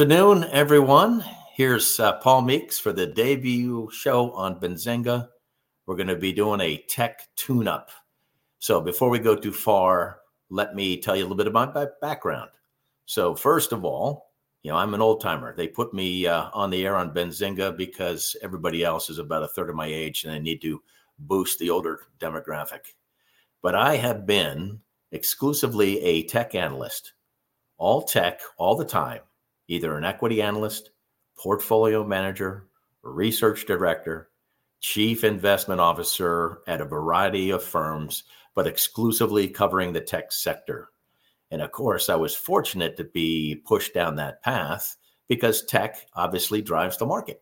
Afternoon, everyone. Here's uh, Paul Meeks for the debut show on Benzinga. We're going to be doing a tech tune up. So, before we go too far, let me tell you a little bit about my background. So, first of all, you know, I'm an old timer. They put me uh, on the air on Benzinga because everybody else is about a third of my age and I need to boost the older demographic. But I have been exclusively a tech analyst, all tech, all the time either an equity analyst, portfolio manager, research director, chief investment officer at a variety of firms, but exclusively covering the tech sector. And of course, I was fortunate to be pushed down that path because tech obviously drives the market.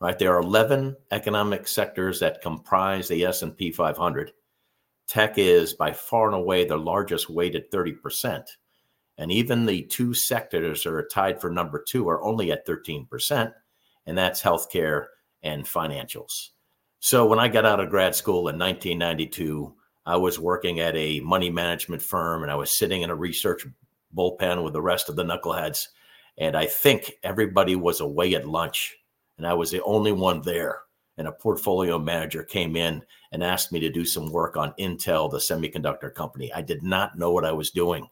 Right? There are 11 economic sectors that comprise the S&P 500. Tech is by far and away the largest weighted 30%. And even the two sectors that are tied for number two are only at 13%, and that's healthcare and financials. So when I got out of grad school in 1992, I was working at a money management firm and I was sitting in a research bullpen with the rest of the knuckleheads. And I think everybody was away at lunch, and I was the only one there. And a portfolio manager came in and asked me to do some work on Intel, the semiconductor company. I did not know what I was doing.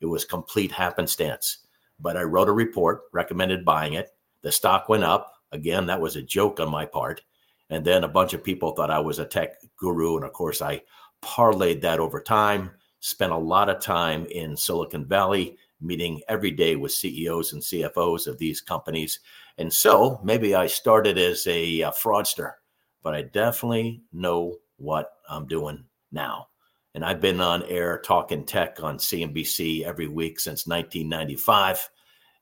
It was complete happenstance. But I wrote a report, recommended buying it. The stock went up. Again, that was a joke on my part. And then a bunch of people thought I was a tech guru. And of course, I parlayed that over time, spent a lot of time in Silicon Valley, meeting every day with CEOs and CFOs of these companies. And so maybe I started as a, a fraudster, but I definitely know what I'm doing now. And I've been on air talking tech on CNBC every week since 1995.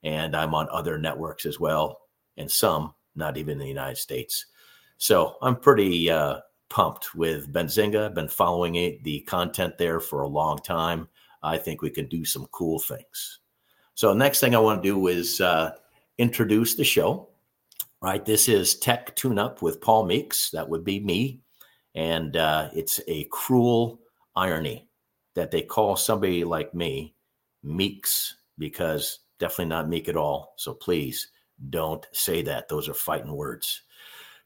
And I'm on other networks as well, and some not even in the United States. So I'm pretty uh, pumped with Benzinga. I've been following it, the content there for a long time. I think we can do some cool things. So next thing I want to do is uh, introduce the show. Right, this is Tech Tune Up with Paul Meeks. That would be me, and uh, it's a cruel irony that they call somebody like me Meeks because definitely not meek at all. So please don't say that. Those are fighting words.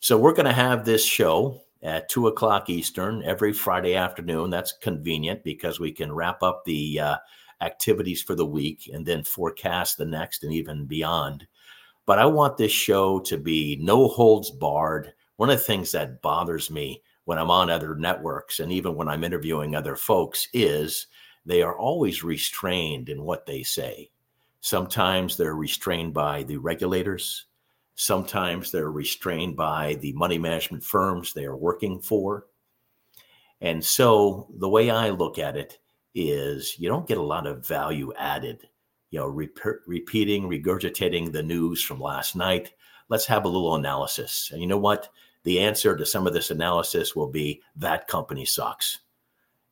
So we're going to have this show at two o'clock Eastern every Friday afternoon. That's convenient because we can wrap up the uh, activities for the week and then forecast the next and even beyond. But I want this show to be no holds barred. One of the things that bothers me when I'm on other networks and even when I'm interviewing other folks is they are always restrained in what they say. Sometimes they're restrained by the regulators. Sometimes they're restrained by the money management firms they are working for. And so the way I look at it is you don't get a lot of value added, you know, rep- repeating, regurgitating the news from last night. Let's have a little analysis. And you know what? The answer to some of this analysis will be that company sucks.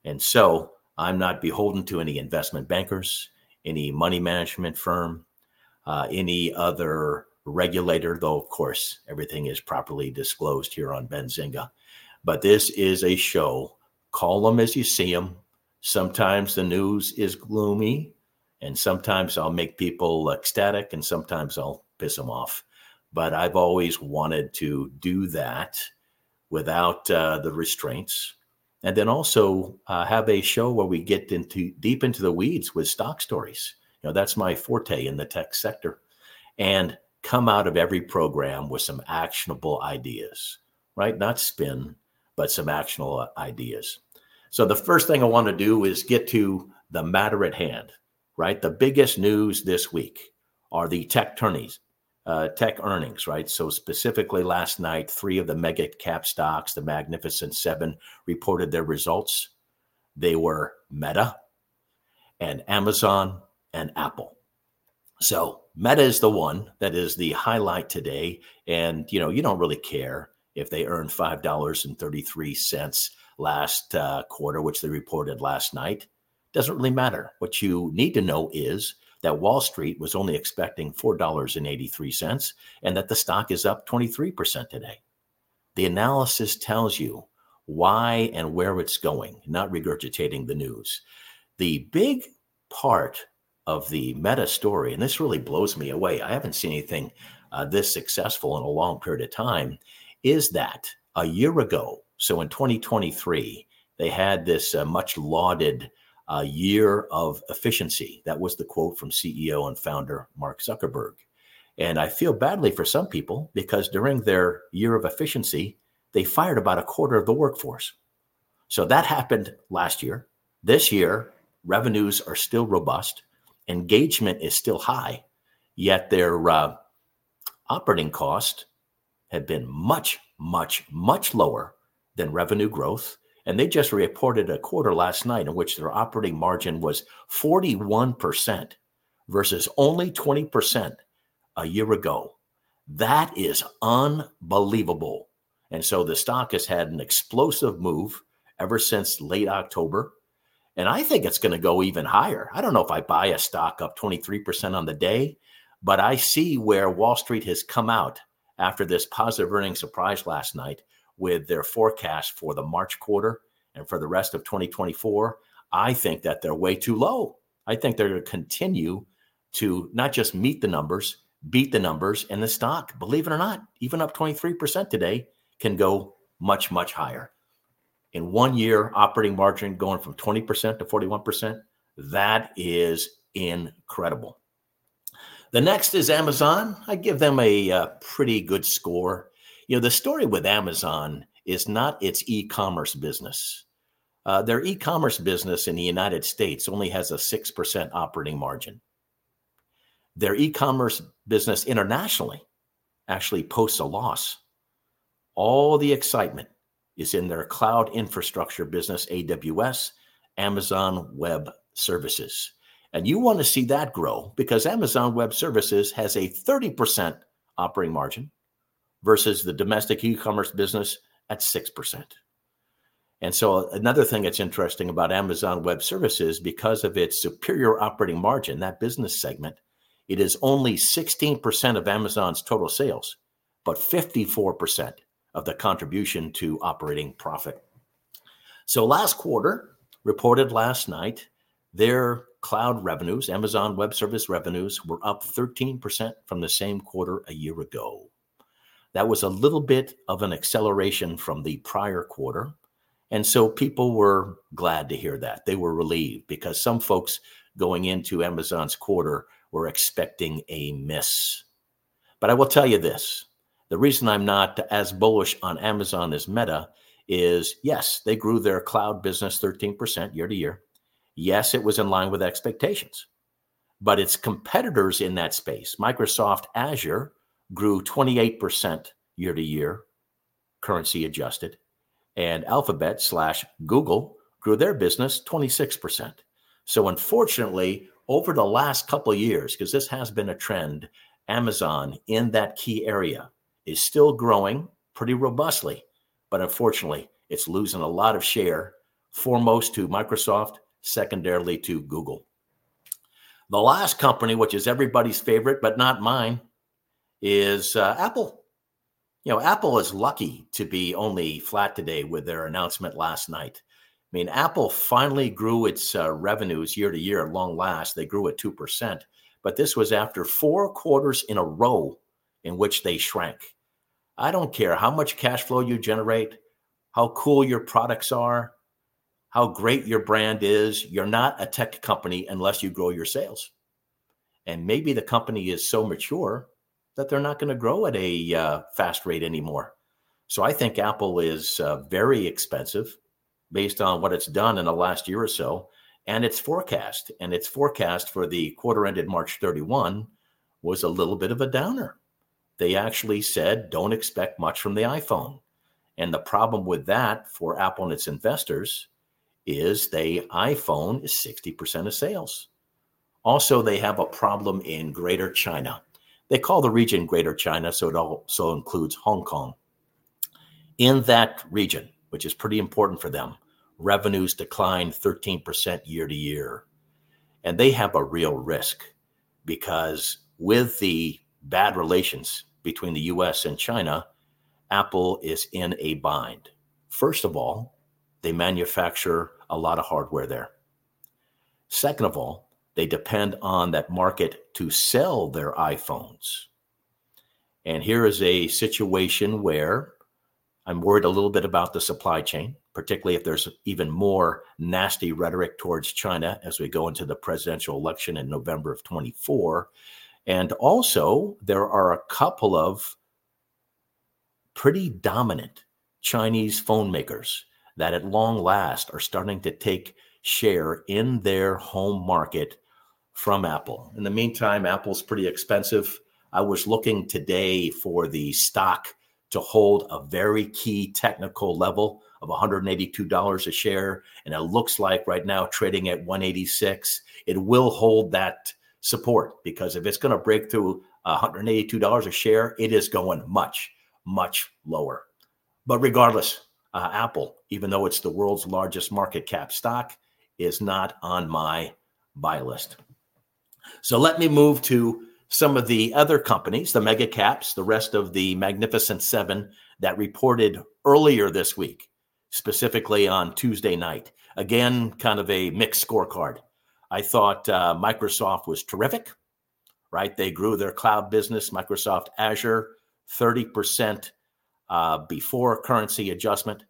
And so I'm not beholden to any investment bankers, any money management firm, uh, any other regulator, though, of course, everything is properly disclosed here on Benzinga. But this is a show. Call them as you see them. Sometimes the news is gloomy, and sometimes I'll make people ecstatic, and sometimes I'll piss them off but I've always wanted to do that without uh, the restraints. And then also uh, have a show where we get into deep into the weeds with stock stories. You know, that's my forte in the tech sector. And come out of every program with some actionable ideas, right? Not spin, but some actionable ideas. So the first thing I want to do is get to the matter at hand, right? The biggest news this week are the tech tourneys, uh, tech earnings, right? So, specifically last night, three of the mega cap stocks, the Magnificent Seven, reported their results. They were Meta and Amazon and Apple. So, Meta is the one that is the highlight today. And, you know, you don't really care if they earned $5.33 last uh, quarter, which they reported last night. Doesn't really matter. What you need to know is that Wall Street was only expecting $4.83 and that the stock is up 23% today. The analysis tells you why and where it's going, not regurgitating the news. The big part of the Meta story, and this really blows me away. I haven't seen anything uh, this successful in a long period of time. Is that a year ago? So in 2023, they had this uh, much lauded uh, year of efficiency. That was the quote from CEO and founder Mark Zuckerberg. And I feel badly for some people because during their year of efficiency, they fired about a quarter of the workforce. So that happened last year. This year, revenues are still robust, engagement is still high, yet their uh, operating costs have been much, much, much lower than revenue growth. And they just reported a quarter last night in which their operating margin was 41% versus only 20% a year ago. That is unbelievable. And so the stock has had an explosive move ever since late October. And I think it's going to go even higher. I don't know if I buy a stock up 23% on the day, but I see where Wall Street has come out after this positive earnings surprise last night with their forecast for the March quarter and for the rest of 2024. I think that they're way too low. I think they're going to continue to not just meet the numbers, beat the numbers, and the stock, believe it or not, even up 23% today, can go much, much higher. In one year, operating margin going from 20% to 41%, that is incredible. The next is Amazon. I give them a, a uh, pretty good score. You know, the story with Amazon is not its e commerce business. Uh, their e commerce business in the United States only has a 6% operating margin. Their e commerce business internationally actually posts a loss. All the excitement is in their cloud infrastructure business, AWS, Amazon Web Services. And you want to see that grow because Amazon Web Services has a 30% operating margin versus the domestic e commerce business at 6%. And so, another thing that's interesting about Amazon Web Services, because of its superior operating margin, that business segment, it is only 16% of Amazon's total sales, but 54% of the contribution to operating profit. So, last quarter, reported last night, their cloud revenues, Amazon Web Service revenues, were up 13% from the same quarter a year ago. That was a little bit of an acceleration from the prior quarter. And so people were glad to hear that. They were relieved because some folks going into Amazon's quarter were expecting a miss. But I will tell you this the reason I'm not as bullish on Amazon as Meta is yes, they grew their cloud business 13% year to year. Yes, it was in line with expectations. But its competitors in that space, Microsoft Azure, grew 28% year to year, currency adjusted, and Alphabet slash Google grew their business 26%. So, unfortunately, over the last couple years, because this has been a trend, Amazon in that key area is still growing pretty robustly, but unfortunately, it's losing a lot of share, foremost to Microsoft, secondarily to Google. The last company, which is everybody's favorite, but not mine, is uh, Apple. You know, Apple is lucky to be only flat today with their announcement last night. I mean, Apple finally grew its uh, revenues year to year at long last. They grew at 2%, but this was after four quarters in a row in which they shrank. I don't care how much cash flow you generate, how cool your products are, how great your brand is. You're not a tech company unless you grow your sales. And maybe the company is so mature that they're not going to grow at a uh, fast rate anymore. So I think Apple is uh, very expensive based on what it's done in the last year or so and its forecast. And its forecast for the quarter ended March 31 was a little bit of a downer. They actually said, don't expect much from the iPhone. And the problem with that for Apple and its investors is the iPhone is 60% of sales. Also, they have a problem in Greater China. They call the region Greater China, so it also includes Hong Kong. In that region, which is pretty important for them, revenues declined 13% year to year. And they have a real risk because with the bad relations between the US and China, Apple is in a bind. First of all, they manufacture a lot of hardware there. Second of all, They depend on that market to sell their iPhones. And here is a situation where I'm worried a little bit about the supply chain, particularly if there's even more nasty rhetoric towards China as we go into the presidential election in November of 24. And also, there are a couple of pretty dominant Chinese phone makers that at long last are starting to take share in their home market from Apple. In the meantime, Apple's pretty expensive. I was looking today for the stock to hold a very key technical level of $182 a share and it looks like right now trading at 186 it will hold that support because if it's going to break through $182 a share it is going much much lower but regardless uh, apple even though it's the world's largest market cap stock is not on my buy list so let me move to some of the other companies, the mega caps, the rest of the Magnificent Seven that reported earlier this week, specifically on Tuesday night. Again, kind of a mixed scorecard. I thought uh, Microsoft was terrific, right? They grew their cloud business, Microsoft Azure, 30% uh, before currency adjustment,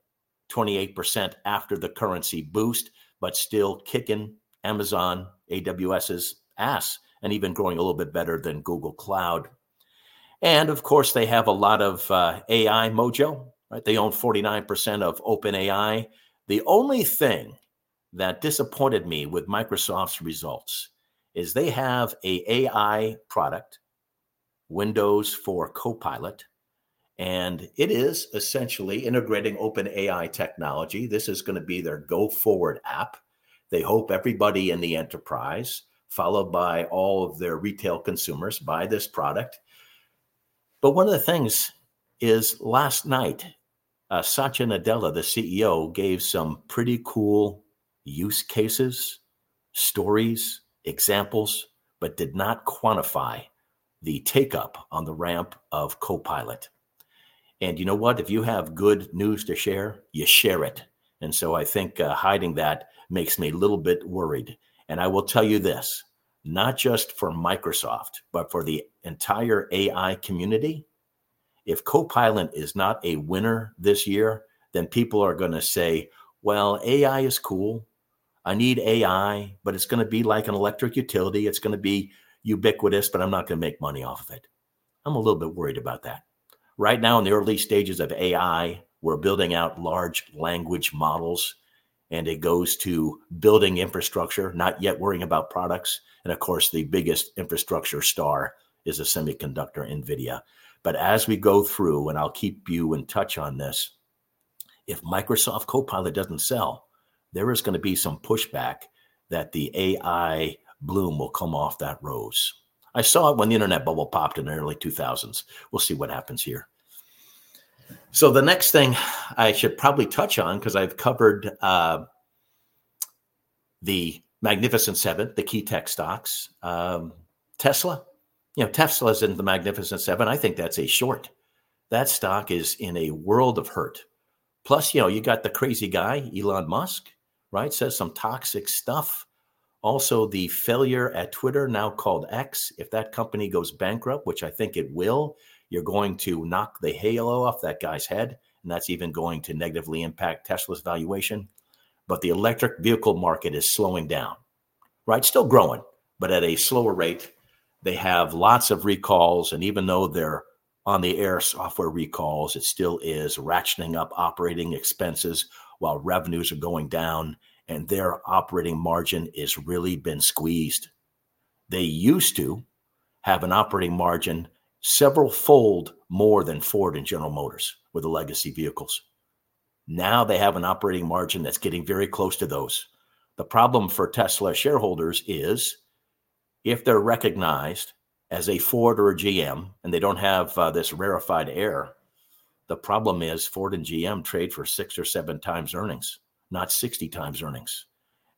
28% after the currency boost, but still kicking Amazon AWS's ass and even growing a little bit better than Google Cloud. And of course, they have a lot of uh, AI mojo, right? They own 49% of OpenAI. The only thing that disappointed me with Microsoft's results is they have a AI product, Windows for Copilot, and it is essentially integrating OpenAI technology. This is going to be their go forward app. They hope everybody in the enterprise followed by all of their retail consumers buy this product. But one of the things is last night, uh, Satya Nadella, the CEO, gave some pretty cool use cases, stories, examples, but did not quantify the take up on the ramp of Copilot. And you know what? If you have good news to share, you share it. And so I think uh, hiding that makes me a little bit worried. And I will tell you this not just for Microsoft, but for the entire AI community. If Copilot is not a winner this year, then people are going to say, well, AI is cool. I need AI, but it's going to be like an electric utility. It's going to be ubiquitous, but I'm not going to make money off of it. I'm a little bit worried about that. Right now, in the early stages of AI, we're building out large language models and it goes to building infrastructure, not yet worrying about products. And of course, the biggest infrastructure star is a semiconductor, NVIDIA. But as we go through, and I'll keep you in touch on this, if Microsoft Copilot doesn't sell, there is going to be some pushback that the AI bloom will come off that rose. I saw it when the internet bubble popped in the early 2000s. We'll see what happens here. So the next thing I should probably touch on because I've covered uh, the Magnificent Seven, the key tech stocks, um, Tesla. You know, Tesla's in the Magnificent Seven. I think that's a short. That stock is in a world of hurt. Plus, you know, you got the crazy guy, Elon Musk, right? Says some toxic stuff. Also, the failure at Twitter, now called X, if that company goes bankrupt, which I think it will, you're going to knock the halo off that guy's head, and that's even going to negatively impact Tesla's valuation. But the electric vehicle market is slowing down, right? Still growing, but at a slower rate. They have lots of recalls, and even though they're on the air software recalls, it still is ratcheting up operating expenses while revenues are going down, and their operating margin is really been squeezed. They used to have an operating margin several fold more than Ford and General Motors with the legacy vehicles. Now they have an operating margin that's getting very close to those. The problem for Tesla shareholders is if they're recognized as a Ford or a GM and they don't have uh, this rarefied air, the problem is Ford and GM trade for six or seven times earnings, not 60 times earnings.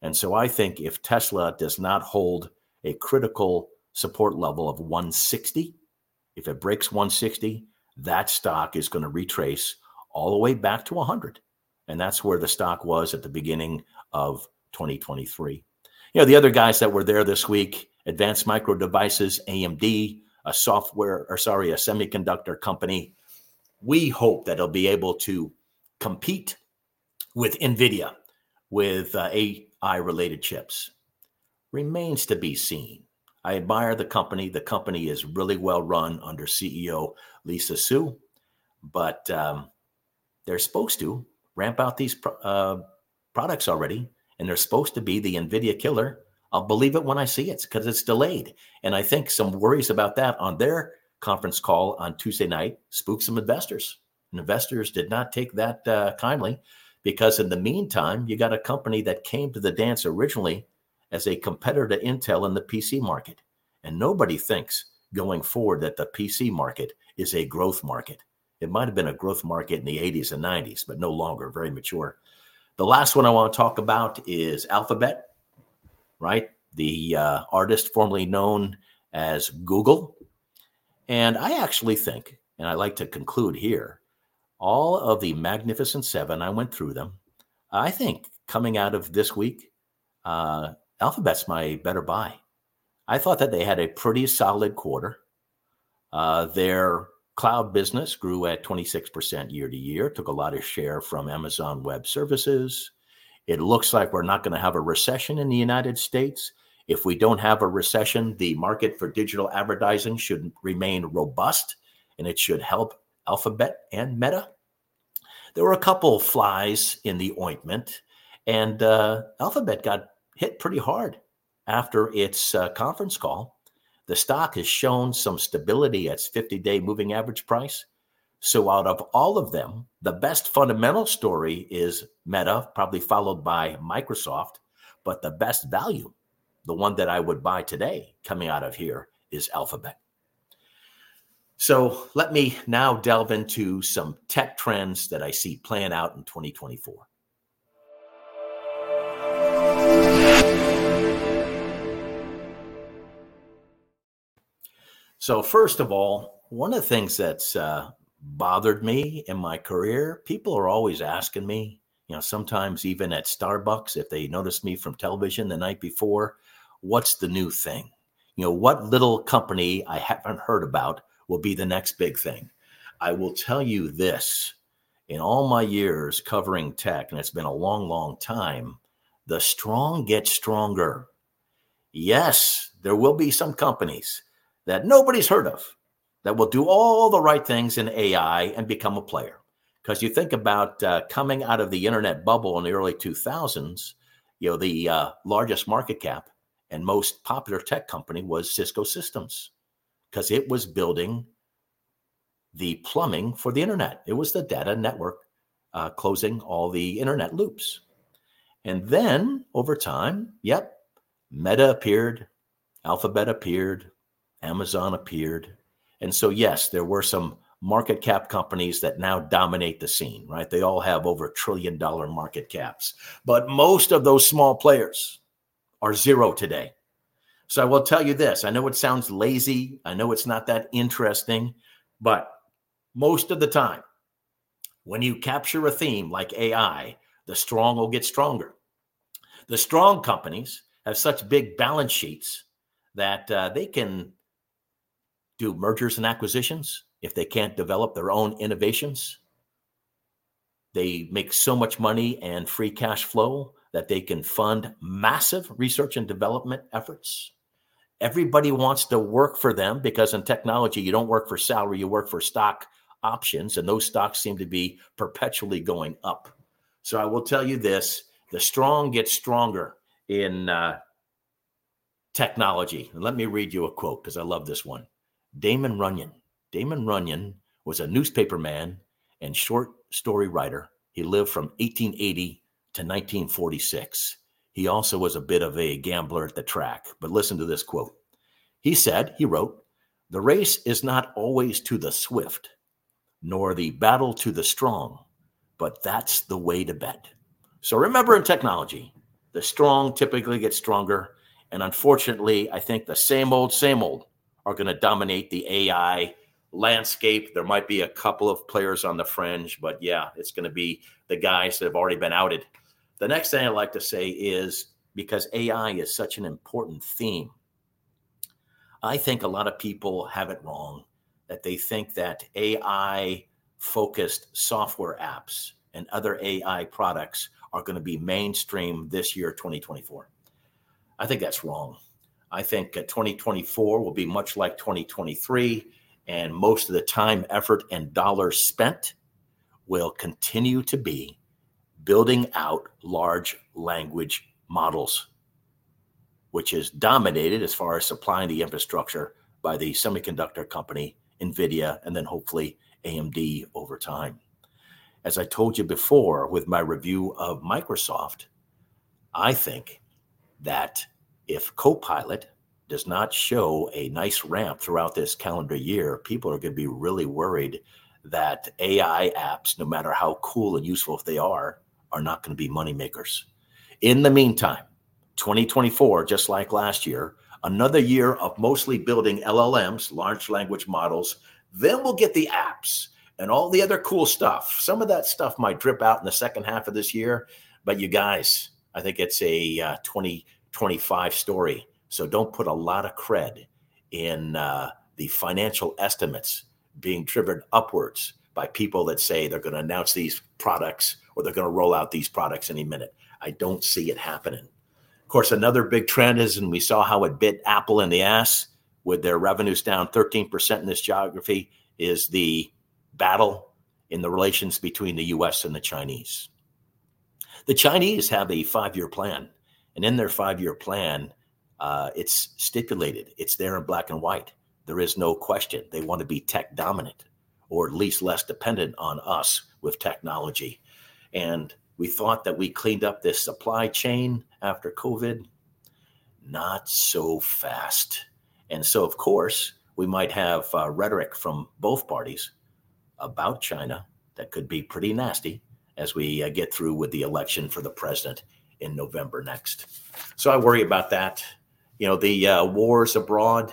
And so I think if Tesla does not hold a critical support level of 160, if it breaks 160, that stock is going to retrace all the way back to 100. And that's where the stock was at the beginning of 2023. You know, the other guys that were there this week, Advanced Micro Devices, AMD, a software, or sorry, a semiconductor company. We hope that it'll be able to compete with NVIDIA with uh, AI related chips. Remains to be seen. I admire the company. The company is really well run under CEO Lisa Su, but um, they're supposed to ramp out these uh, products already, and they're supposed to be the NVIDIA killer. I'll believe it when I see it because it's delayed. And I think some worries about that on their conference call on Tuesday night spooked some investors. And investors did not take that uh, kindly because, in the meantime, you got a company that came to the dance originally as a competitor to Intel in the PC market. And nobody thinks going forward that the PC market is a growth market. It might have been a growth market in the 80s and 90s, but no longer, very mature. The last one I want to talk about is Alphabet, right? The uh, artist formerly known as Google. And I actually think, and I like to conclude here, all of the Magnificent Seven, I went through them. I think coming out of this week, uh, Alphabet's my better buy. I thought that they had a pretty solid quarter. Uh, their cloud business grew at 26% year to year, took a lot of share from Amazon Web Services. It looks like we're not going to have a recession in the United States. If we don't have a recession, the market for digital advertising should remain robust and it should help Alphabet and Meta. There were a couple flies in the ointment, and uh, Alphabet got hit pretty hard after its uh, conference call. The stock has shown some stability at its 50 day moving average price. So, out of all of them, the best fundamental story is Meta, probably followed by Microsoft. But the best value, the one that I would buy today coming out of here, is Alphabet. So, let me now delve into some tech trends that I see playing out in 2024. So, first of all, one of the things that's uh, bothered me in my career, people are always asking me, you know, sometimes even at Starbucks, if they notice me from television the night before, what's the new thing? You know, what little company I haven't heard about will be the next big thing? I will tell you this in all my years covering tech, and it's been a long, long time, the strong get stronger. Yes, there will be some companies that nobody's heard of that will do all the right things in AI and become a player. Because you think about uh, coming out of the internet bubble in the early 2000s, you know, the uh, largest market cap and most popular tech company was Cisco Systems because it was building the plumbing for the internet. It was the data network uh, closing all the internet loops. And then over time, yep, Meta appeared, Alphabet appeared, Amazon appeared. And so, yes, there were some market cap companies that now dominate the scene, right? They all have over trillion dollar market caps. But most of those small players are zero today. So I will tell you this I know it sounds lazy, I know it's not that interesting, but most of the time, when you capture a theme like AI, the strong will get stronger. The strong companies have such big balance sheets that uh, they can do mergers and acquisitions, if they can't develop their own innovations, they make so much money and free cash flow that they can fund massive research and development efforts. Everybody wants to work for them because in technology, you don't work for salary, you work for stock options, and those stocks seem to be perpetually going up. So I will tell you this the strong get stronger in uh, technology. And let me read you a quote because I love this one. Damon Runyon. Damon Runyon was a newspaperman and short story writer. He lived from 1880 to 1946. He also was a bit of a gambler at the track. But listen to this quote. He said, he wrote, The race is not always to the swift, nor the battle to the strong, but that's the way to bet. So remember in technology, the strong typically get stronger. And unfortunately, I think the same old, same old are going to dominate the AI landscape. There might be a couple of players on the fringe, but yeah, it's going to be the guys that have already been outed. The next thing I'd like to say is because AI is such an important theme. I think a lot of people have it wrong that they think that AI focused software apps and other AI products are going to be mainstream this year, 2024. I think that's wrong. I think uh, 2024 will be much like 2023, and most of the time, effort, and dollars spent will continue to be building out large language models, which is dominated as far as supplying the infrastructure by the semiconductor company, NVIDIA, and then hopefully AMD over time. As I told you before with my review of Microsoft, I think that if Copilot does not show a nice ramp throughout this calendar year, people are going to be really worried that AI apps, no matter how cool and useful if they are, are not going to be moneymakers. In the meantime, 2024, just like last year, another year of mostly building LLMs, large language models. Then we'll get the apps and all the other cool stuff. Some of that stuff might drip out in the second half of this year, but you guys, I think it's a uh, 2025 story. So don't put a lot of cred in uh, the financial estimates being driven upwards by people that say they're going to announce these products or they're going to roll out these products any minute. I don't see it happening. Of course, another big trend is, and we saw how it bit Apple in the ass with their revenues down 13% in this geography, is the battle in the relations between the US and the Chinese. The Chinese have a five year plan, and in their five year plan, uh, it's stipulated, it's there in black and white. There is no question. They want to be tech dominant or at least less dependent on us with technology. And we thought that we cleaned up this supply chain after COVID. Not so fast. And so, of course, we might have uh, rhetoric from both parties about China that could be pretty nasty as we uh, get through with the election for the president in November next. So I worry about that. You know, the uh, wars abroad.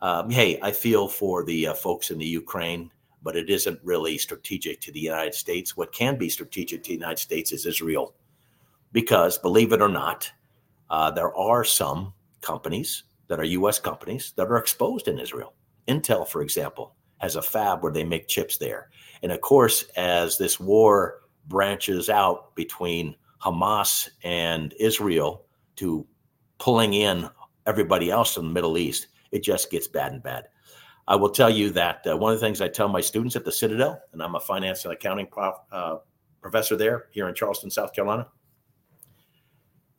Um, hey, I feel for the uh, folks in the Ukraine but it isn't really strategic to the United States. What can be strategic to the United States is Israel, because believe it or not, uh, there are some companies that are U.S. companies that are exposed in Israel. Intel, for example, has a fab where they make chips there. And of course, as this war branches out between Hamas and Israel to pulling in everybody else in the Middle East, it just gets bad and bad. I will tell you that uh, one of the things I tell my students at the Citadel, and I'm a finance and accounting prof, uh, professor there here in Charleston, South Carolina.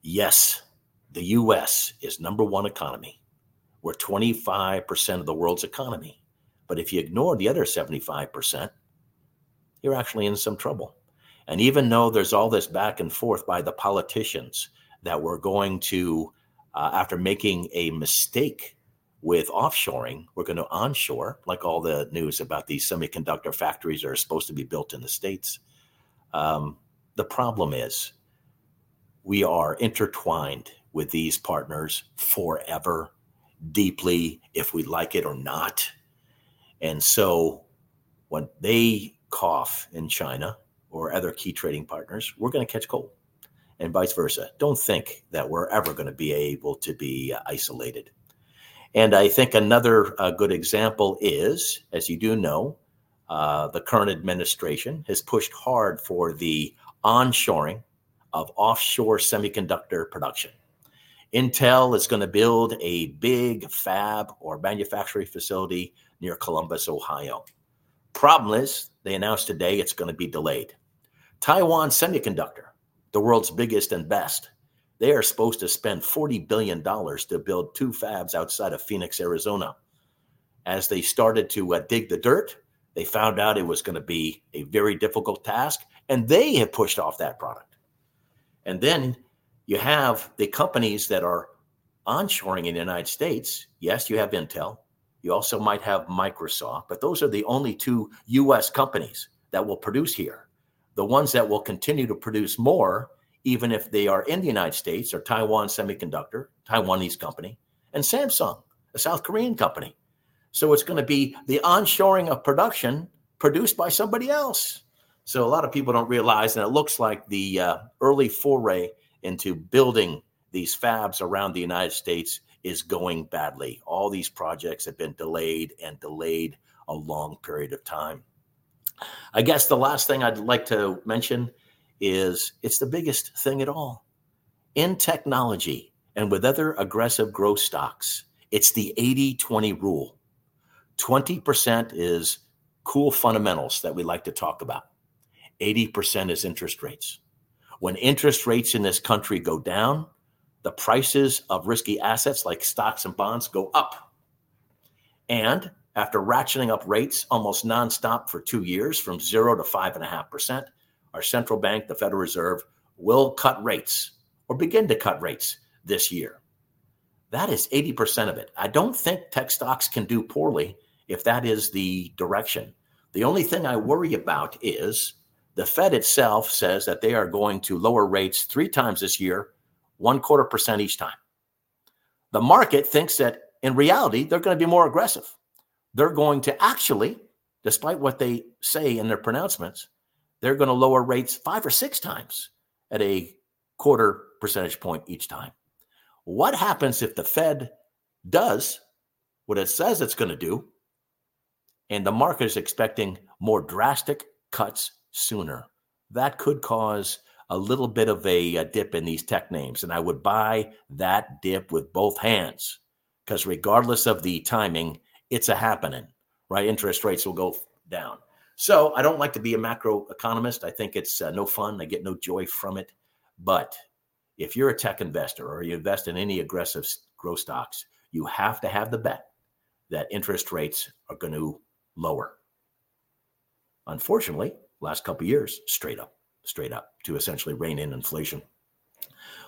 Yes, the U.S. is number one economy. We're 25% of the world's economy. But if you ignore the other 75%, you're actually in some trouble. And even though there's all this back and forth by the politicians that we're going to, uh, after making a mistake with offshoring, we're going to onshore, like all the news about these semiconductor factories are supposed to be built in the States. Um, the problem is we are intertwined with these partners forever, deeply, if we like it or not. And so when they cough in China or other key trading partners, we're going to catch cold and vice versa. Don't think that we're ever going to be able to be isolated. And I think another uh, good example is, as you do know, uh, the current administration has pushed hard for the onshoring of offshore semiconductor production. Intel is going to build a big fab or manufacturing facility near Columbus, Ohio. Problem is, they announced today it's going to be delayed. Taiwan Semiconductor, the world's biggest and best, they are supposed to spend $40 billion to build two fabs outside of Phoenix, Arizona. As they started to uh, dig the dirt, they found out it was going to be a very difficult task, and they have pushed off that product. And then you have the companies that are onshoring in the United States. Yes, you have Intel. You also might have Microsoft, but those are the only two US companies that will produce here. The ones that will continue to produce more even if they are in the United States, are Taiwan Semiconductor, Taiwanese company, and Samsung, a South Korean company. So it's going to be the onshoring of production produced by somebody else. So a lot of people don't realize, and it looks like the uh, early foray into building these fabs around the United States is going badly. All these projects have been delayed and delayed a long period of time. I guess the last thing I'd like to mention is it's the biggest thing at all. In technology and with other aggressive growth stocks, it's the 80 20 rule. 20% is cool fundamentals that we like to talk about, 80% is interest rates. When interest rates in this country go down, the prices of risky assets like stocks and bonds go up. And after ratcheting up rates almost nonstop for two years from zero to five and a half percent, our central bank, the Federal Reserve, will cut rates or begin to cut rates this year. That is 80% of it. I don't think tech stocks can do poorly if that is the direction. The only thing I worry about is the Fed itself says that they are going to lower rates three times this year, one quarter percent each time. The market thinks that in reality, they're going to be more aggressive. They're going to actually, despite what they say in their pronouncements, they're going to lower rates five or six times at a quarter percentage point each time. What happens if the Fed does what it says it's going to do, and the market is expecting more drastic cuts sooner? That could cause a little bit of a, a dip in these tech names, and I would buy that dip with both hands because regardless of the timing, it's a happening, right? Interest rates will go down. So I don't like to be a macro economist. I think it's uh, no fun. I get no joy from it. But if you're a tech investor or you invest in any aggressive growth stocks, you have to have the bet that interest rates are going to lower. Unfortunately, last couple years, straight up, straight up to essentially rein in inflation.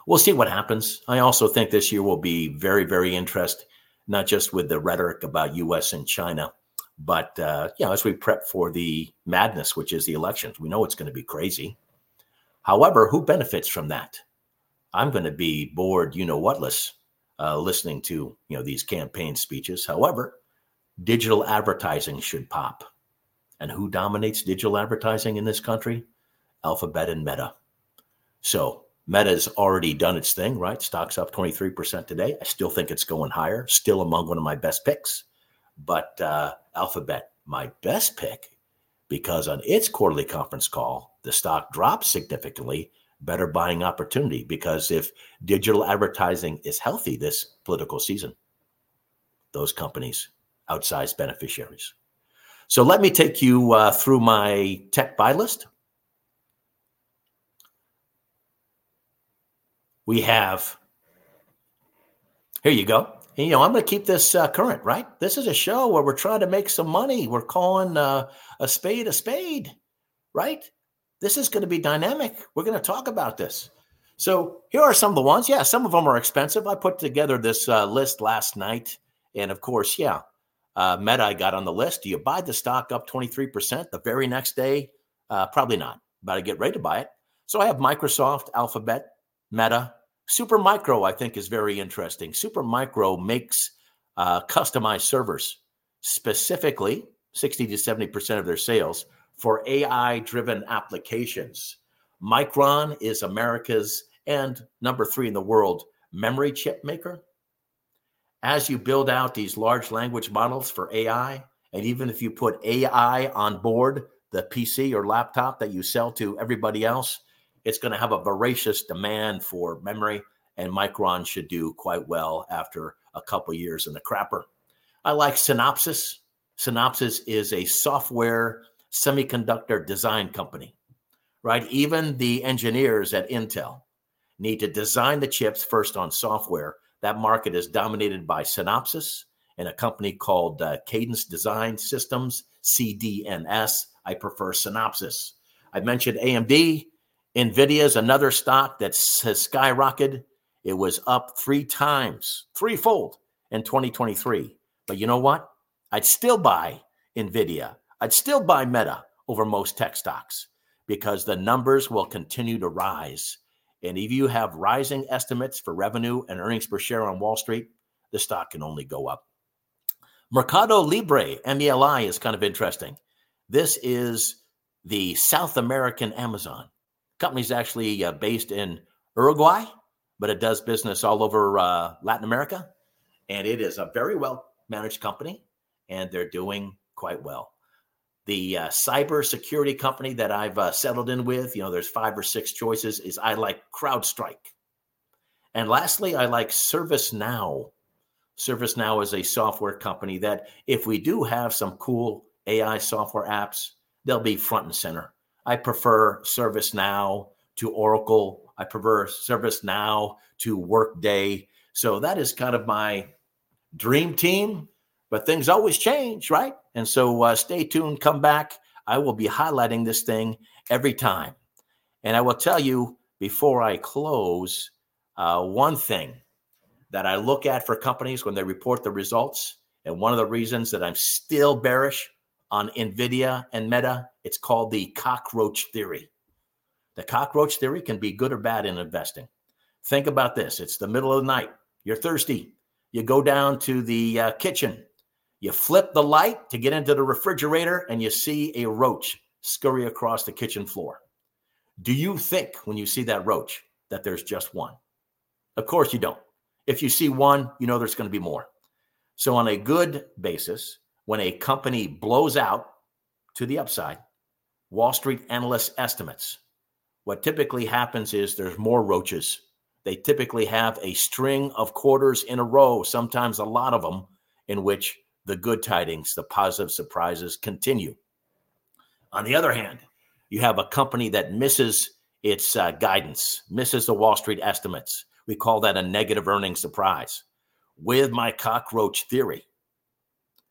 We'll see what happens. I also think this year will be very, very interesting, not just with the rhetoric about U.S. and China, but uh, you know, as we prep for the madness, which is the elections, we know it's going to be crazy. However, who benefits from that? I'm going to be bored, you know whatless, uh, listening to you know these campaign speeches. However, digital advertising should pop. And who dominates digital advertising in this country? Alphabet and Meta. So Meta's already done its thing, right? Stock's up 23% today. I still think it's going higher, still among one of my best picks. But uh, Alphabet, my best pick, because on its quarterly conference call, the stock dropped significantly. Better buying opportunity because if digital advertising is healthy this political season, those companies outsized beneficiaries. So let me take you uh, through my tech buy list. We have, here you go you know, I'm going to keep this uh, current, right? This is a show where we're trying to make some money. We're calling uh, a spade a spade, right? This is going to be dynamic. We're going to talk about this. So here are some of the ones. Yeah, some of them are expensive. I put together this uh, list last night. And of course, yeah, uh, Meta I got on the list. Do you buy the stock up 23% the very next day? Uh, probably not, but I get ready to buy it. So I have Microsoft, Alphabet, Meta, Supermicro, I think, is very interesting. Supermicro makes uh, customized servers, specifically 60 to 70% of their sales for AI driven applications. Micron is America's and number three in the world memory chip maker. As you build out these large language models for AI, and even if you put AI on board the PC or laptop that you sell to everybody else, it's going to have a voracious demand for memory, and Micron should do quite well after a couple years in the crapper. I like Synopsys. Synopsys is a software semiconductor design company, right? Even the engineers at Intel need to design the chips first on software. That market is dominated by Synopsys and a company called uh, Cadence Design Systems, CDNS. I prefer Synopsys. I mentioned AMD. Nvidia is another stock that has skyrocketed. It was up three times, threefold in 2023. But you know what? I'd still buy Nvidia. I'd still buy Meta over most tech stocks because the numbers will continue to rise. And if you have rising estimates for revenue and earnings per share on Wall Street, the stock can only go up. Mercado Libre, MELI, is kind of interesting. This is the South American Amazon company's actually uh, based in Uruguay, but it does business all over uh, Latin America. And it is a very well managed company, and they're doing quite well. The uh, cyber security company that I've uh, settled in with, you know, there's five or six choices, is I like CrowdStrike. And lastly, I like ServiceNow. ServiceNow is a software company that, if we do have some cool AI software apps, they'll be front and center. I prefer ServiceNow to Oracle. I prefer ServiceNow to Workday. So that is kind of my dream team, but things always change, right? And so uh, stay tuned, come back. I will be highlighting this thing every time. And I will tell you before I close uh, one thing that I look at for companies when they report the results. And one of the reasons that I'm still bearish on NVIDIA and Meta, it's called the cockroach theory. The cockroach theory can be good or bad in investing. Think about this it's the middle of the night, you're thirsty, you go down to the uh, kitchen, you flip the light to get into the refrigerator, and you see a roach scurry across the kitchen floor. Do you think when you see that roach that there's just one? Of course you don't. If you see one, you know there's going to be more. So, on a good basis, when a company blows out to the upside, Wall Street analysts estimates, what typically happens is there's more roaches. They typically have a string of quarters in a row, sometimes a lot of them, in which the good tidings, the positive surprises continue. On the other hand, you have a company that misses its uh, guidance, misses the Wall Street estimates, we call that a negative earnings surprise. With my cockroach theory,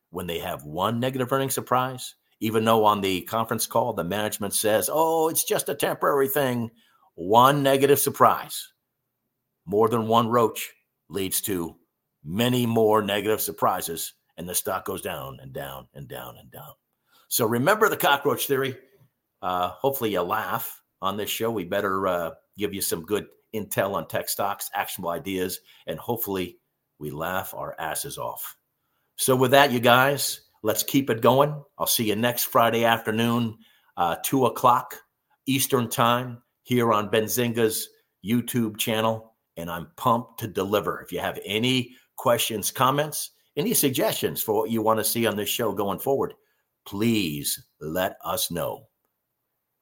when they have one negative earnings surprise, even though on the conference call the management says, oh, it's just a temporary thing, one negative surprise, more than one roach leads to many more negative surprises, and the stock goes down and down and down and down. So remember the cockroach theory. Uh, hopefully, you laugh on this show. We better uh, give you some good intel on tech stocks, actionable ideas, and hopefully we laugh our asses off. So, with that, you guys, let's keep it going. I'll see you next Friday afternoon, uh, 2 o'clock Eastern Time here on Benzinga's YouTube channel. And I'm pumped to deliver. If you have any questions, comments, any suggestions for what you want to see on this show going forward, please let us know.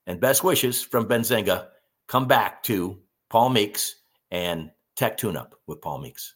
And best wishes from Benzinga. Come back to Paul Meeks, and Tech Tune Up with Paul Meeks.